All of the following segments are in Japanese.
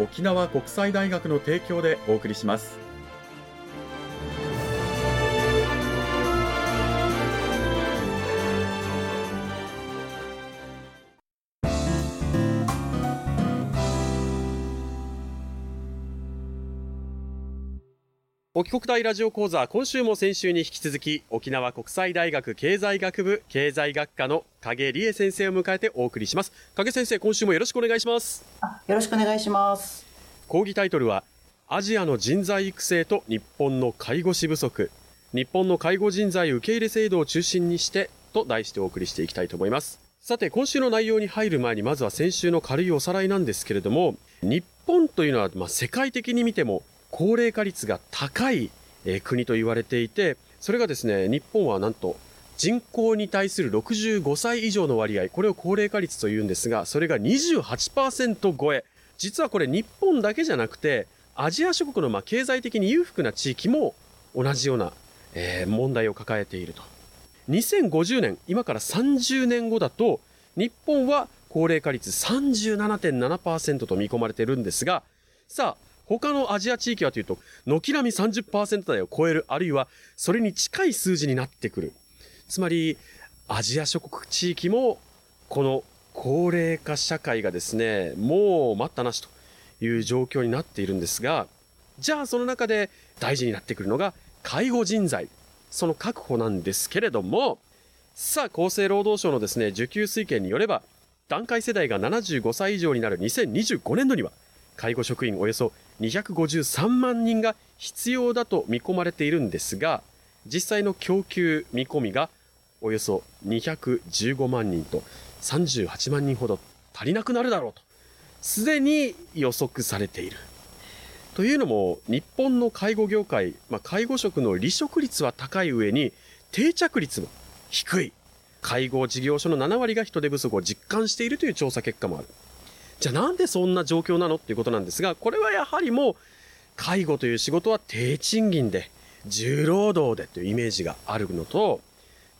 沖縄国際大学の提供でお送りします。沖国大ラジオ講座今週も先週に引き続き沖縄国際大学経済学部経済学科の影理恵先生を迎えてお送りします。影先生今週もよろしくお願いします。よろしくお願いします。講義タイトルはアジアの人材育成と日本の介護士不足日本の介護人材受け入れ制度を中心にしてと題してお送りしていきたいと思います。さて今週の内容に入る前にまずは先週の軽いおさらいなんですけれども日本というのはまあ世界的に見ても高齢化率が高い、え国と言われていて、それがですね、日本はなんと人口に対する65歳以上の割合、これを高齢化率と言うんですが、それが28%超え。実はこれ日本だけじゃなくて、アジア諸国のま経済的に裕福な地域も同じような、え、問題を抱えていると。2050年、今から30年後だと、日本は高齢化率37.7%と見込まれてるんですが、さあ、他のアジア地域はというと、軒並み30%台を超える、あるいはそれに近い数字になってくる。つまり、アジア諸国地域も、この高齢化社会がですね、もう待ったなしという状況になっているんですが、じゃあその中で大事になってくるのが介護人材、その確保なんですけれども、さあ厚生労働省のですね、受給推計によれば、段階世代が75歳以上になる2025年度には、介護職員およそ253万人が必要だと見込まれているんですが、実際の供給見込みがおよそ215万人と38万人ほど足りなくなるだろうと、すでに予測されている。というのも、日本の介護業界、まあ、介護職の離職率は高い上に、定着率も低い。介護事業所の7割が人手不足を実感しているという調査結果もある。じゃあなんでそんな状況なのっていうことなんですが、これはやはりもう、介護という仕事は低賃金で、重労働でというイメージがあるのと、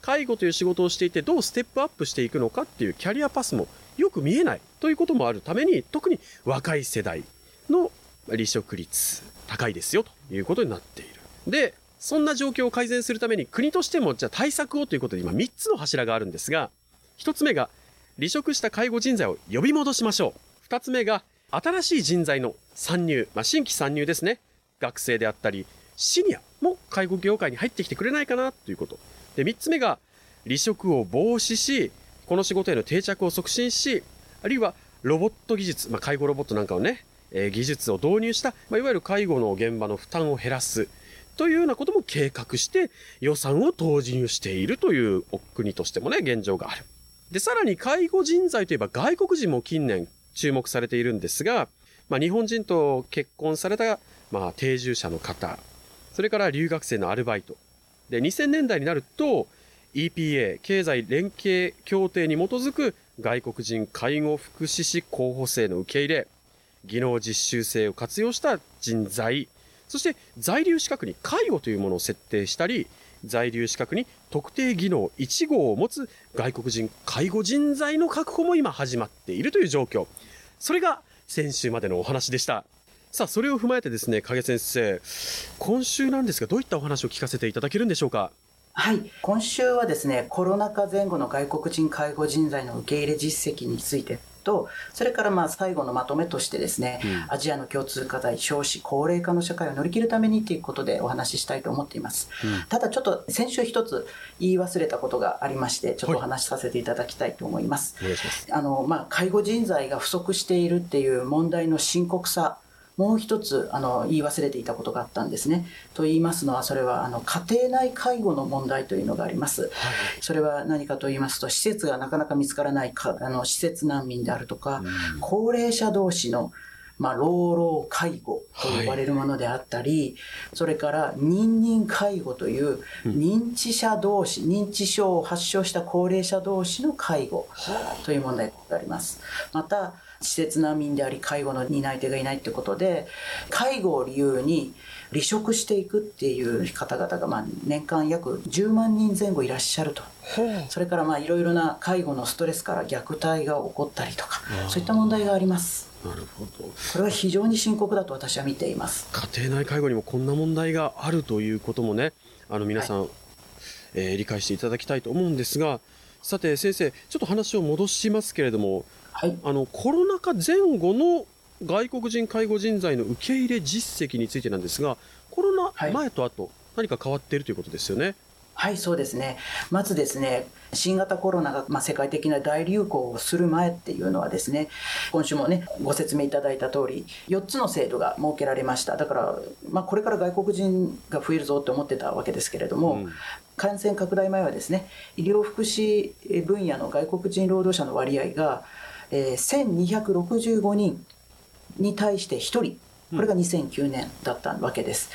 介護という仕事をしていてどうステップアップしていくのかっていうキャリアパスもよく見えないということもあるために、特に若い世代の離職率高いですよということになっている。で、そんな状況を改善するために国としてもじゃあ対策をということで今3つの柱があるんですが、1つ目が離職した介護人材を呼び戻しましょう。二つ目が、新しい人材の参入、まあ、新規参入ですね。学生であったり、シニアも介護業界に入ってきてくれないかなということ。で、三つ目が、離職を防止し、この仕事への定着を促進し、あるいはロボット技術、まあ、介護ロボットなんかをね、えー、技術を導入した、まあ、いわゆる介護の現場の負担を減らす。というようなことも計画して予算を投入しているというお国としてもね、現状がある。で、さらに介護人材といえば外国人も近年注目されているんですが、まあ、日本人と結婚された、まあ、定住者の方、それから留学生のアルバイト。で、2000年代になると、EPA、経済連携協定に基づく外国人介護福祉士候補生の受け入れ、技能実習生を活用した人材、そして在留資格に介護というものを設定したり、在留資格に特定技能1号を持つ外国人介護人材の確保も今始まっているという状況。それが先週までのお話でした。さあ、それを踏まえてですね、影先生、今週なんですが、どういったお話を聞かせていただけるんでしょうか？はい、今週はですね、コロナ禍前後の外国人介護人材の受け入れ実績についてと、それからまあ最後のまとめとしてですね、アジアの共通課題、少子高齢化の社会を乗り切るためにということでお話ししたいと思っています。ただちょっと先週一つ言い忘れたことがありまして、ちょっとお話しさせていただきたいと思います。あの、まあ、介護人材が不足しているっていう問題の深刻さ、もう一つあの言い忘れていたことがあったんですね。と言いますのは、それはあの家庭内介護の問題というのがあります。それは何かと言いますと、施設がなかなか見つからないかあの施設難民であるとか、高齢者同士のまあ、老老介護と呼ばれるものであったり、それから認認介護という認知者同士、認知症を発症した高齢者同士の介護という問題があります。また、施設難民であり介護の担い手がいないということで介護を理由に離職していくっていう方々がまあ年間約10万人前後いらっしゃると。それからまあいろいろな介護のストレスから虐待が起こったりとかそういった問題があります。なるほど。これは非常に深刻だと私は見ています。家庭内介護にもこんな問題があるということもね、あの皆さん、はい、えー、理解していただきたいと思うんですが、さて先生、ちょっと話を戻しますけれども、はい、あのコロナ禍前後の外国人介護人材の受け入れ実績についてなんですが、コロナ前と後、何か変わっているということですよね？はい、そうですね。まずですね、新型コロナが、まあ、世界的な大流行をする前っていうのはですね、今週もね、ご説明いただいた通り、4つの制度が設けられました。だから、まあ、これから外国人が増えるぞって思ってたわけですけれども、うん感染拡大前はですね医療福祉分野の外国人労働者の割合が、えー、1265人に対して1人。これが2009年だったわけです。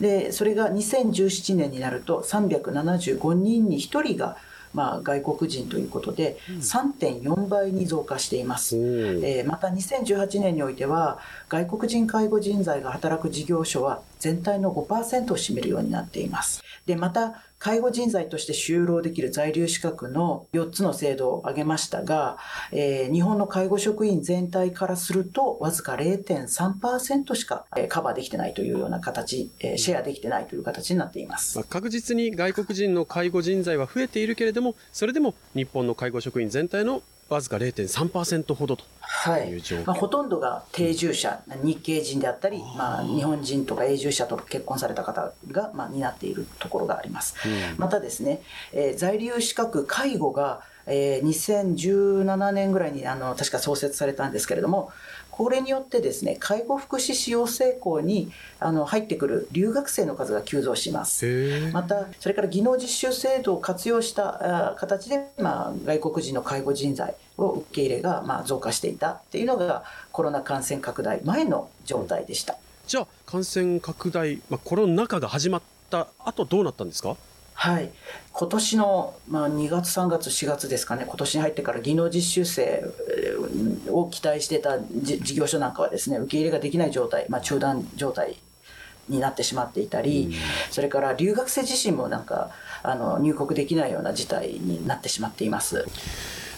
でそれが2017年になると375人に1人がまあ、外国人ということで3.4倍に増加しています、えー、また2018年においては外国人介護人材が働く事業所は全体の5%を占めるようになっています。でまた介護人材として就労できる在留資格の4つの制度を挙げましたが、えー、日本の介護職員全体からするとわずか0.3%しかカバーできてないというような形、えー、シェアできてないという形になっています、まあ、確実に外国人の介護人材は増えているけれどもそれでも日本の介護職員全体のわずか0.3%ほどとい。う状況、はいまあ、ほとんどが定住者日系人であったり、まあ、日本人とか永住者と結婚された方が、まあ、担っているところがあります、うん、またですね、えー、在留資格介護がえー、2017年ぐらいにあの確か創設されたんですけれどもこれによってですね介護福祉士養成校にあの入ってくる留学生の数が急増します。またそれから技能実習制度を活用した形で、まあ、外国人の介護人材を受け入れが、まあ、増加していたっていうのがコロナ感染拡大前の状態でした。じゃあ感染拡大、まあ、コロナ禍が始まった後どうなったんですか？はい、今年の、まあ、2月、3月、4月ですかね、今年に入ってから技能実習生を期待してた事業所なんかはですね、受け入れができない状態、まあ、中断状態になってしまっていたり、うん、それから留学生自身もなんかあの入国できないような事態になってしまっています。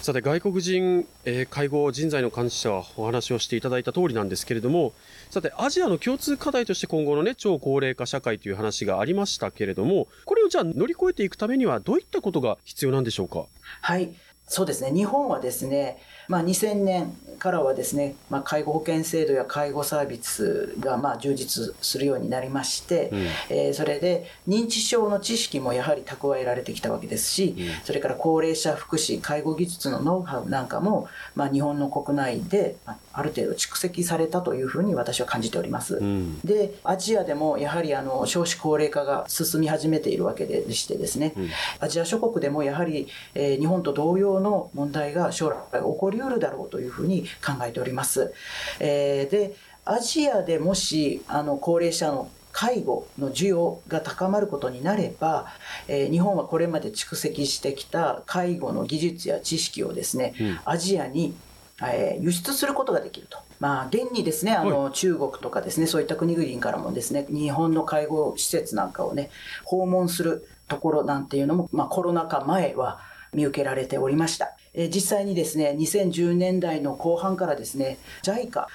さて外国人、えー、介護人材の管理者はお話をしていただいた通りなんですけれどもさてアジアの共通課題として今後のね超高齢化社会という話がありましたけれどもこれをじゃあ乗り越えていくためにはどういったことが必要なんでしょうか？はい。そうですね。日本はですね、まあ、2000年からはですね、まあ、介護保険制度や介護サービスがまあ充実するようになりまして、うん、えー、それで認知症の知識もやはり蓄えられてきたわけですし、うん、それから高齢者福祉介護技術のノウハウなんかも、まあ、日本の国内である程度蓄積されたというふうに私は感じております。うん、でアジアでもやはりあの少子高齢化が進み始めているわけでしてですね、アジア諸国でもやはり、えー、日本と同様の問題が将来起こりうるだろうというふうに考えております。えー、でアジアでもしあの高齢者の介護の需要が高まることになれば、えー、日本はこれまで蓄積してきた介護の技術や知識をですね、うん、アジアに、えー、輸出することができると。まあ、現にですね、あの、はい、中国とかですね、そういった国々からもですね、日本の介護施設なんかをね、訪問するところなんていうのも、まあ、コロナ禍前は見受けられておりました。え実際にですね、2010年代の後半からですね、JICA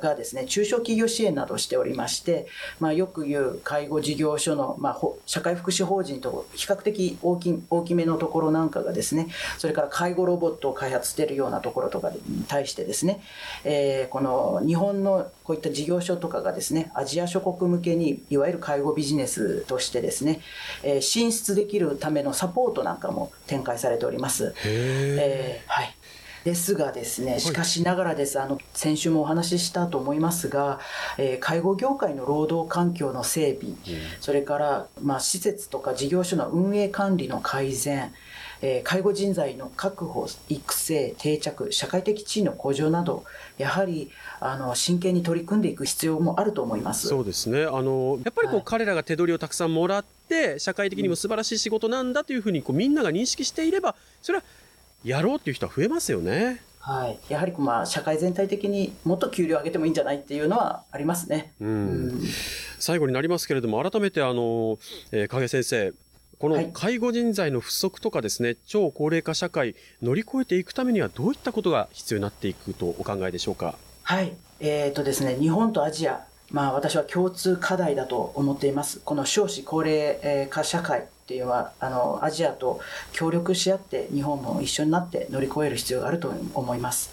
がですね、中小企業支援などをしておりまして、まあ、よく言う介護事業所の、まあ、社会福祉法人と比較的大き大きめのところなんかがですね、それから介護ロボットを開発しているようなところとかに対してですね、えー、この日本のこういった事業所とかがですね、アジア諸国向けにいわゆる介護ビジネスとしてですね、えー、進出できるためのサポートなんかも展開されております。えーー、はい。ですがですね、しかしながらです、あの、先週もお話ししたと思いますが、えー、介護業界の労働環境の整備、うん、それから、まあ、施設とか事業所の運営管理の改善、えー、介護人材の確保、育成、定着、社会的地位の向上など、やはりあの真剣に取り組んでいく必要もあると思います。そうですね。あのやっぱりこう、はい、彼らが手取りをたくさんもらって、社会的にも素晴らしい仕事なんだというふうにこうみんなが認識していれば、それはやろうっていう人は増えますよね。はい、やはりまあ社会全体的にもっと給料上げてもいいんじゃないっていうのはありますね。うん、うん、最後になりますけれども改めてあの、えー、影先生この介護人材の不足とかですね、はい、超高齢化社会乗り越えていくためにはどういったことが必要になっていくとお考えでしょうか？はい、えーとですね、日本とアジアまあ、私は共通課題だと思っています。この少子高齢化社会っていうのはあのアジアと協力し合って日本も一緒になって乗り越える必要があると思います。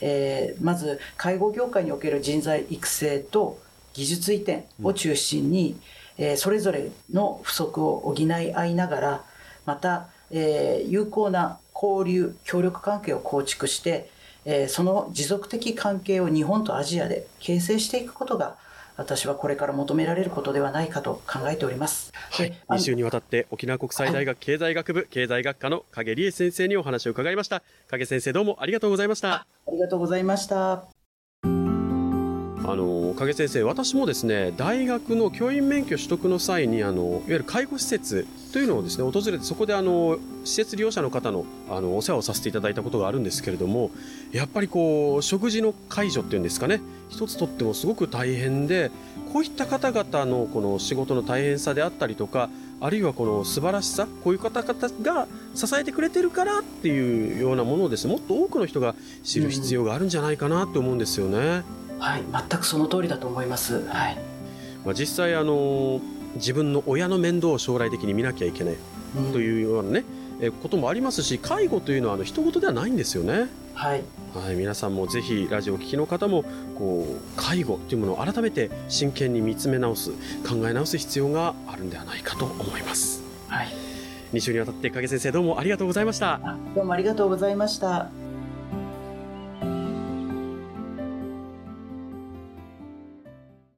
えー、まず介護業界における人材育成と技術移転を中心に、うん、えー、それぞれの不足を補い合いながらまた、えー、有効な交流協力関係を構築して、えー、その持続的関係を日本とアジアで形成していくことが私はこれから求められることではないかと考えております。はい。2週にわたって沖縄国際大学経済学部経済学科の影理恵先生にお話を伺いました。影先生どうもありがとうございました。ありがとうございました。あの影先生私もですね大学の教員免許取得の際にあのいわゆる介護施設というのをですね訪れてそこであの施設利用者の方のあのお世話をさせていただいたことがあるんですけれどもやっぱりこう食事の介助っていうんですかね一つとってもすごく大変でこういった方々のこの仕事の大変さであったりとかあるいはこの素晴らしさこういう方々が支えてくれてるからっていうようなものをですねもっと多くの人が知る必要があるんじゃないかなと思うんですよね。うんはい全くその通りだと思いますはいまあ実際あの自分の親の面倒を将来的に見なきゃいけないというようなね、うん、えこともありますし介護というのはあの人事ではないんですよね。はい、はい、皆さんもぜひラジオを聴きの方もこう介護というものを改めて真剣に見つめ直す考え直す必要があるんではないかと思います。はい。2週にわたって影先生どうもありがとうございました。どうもありがとうございました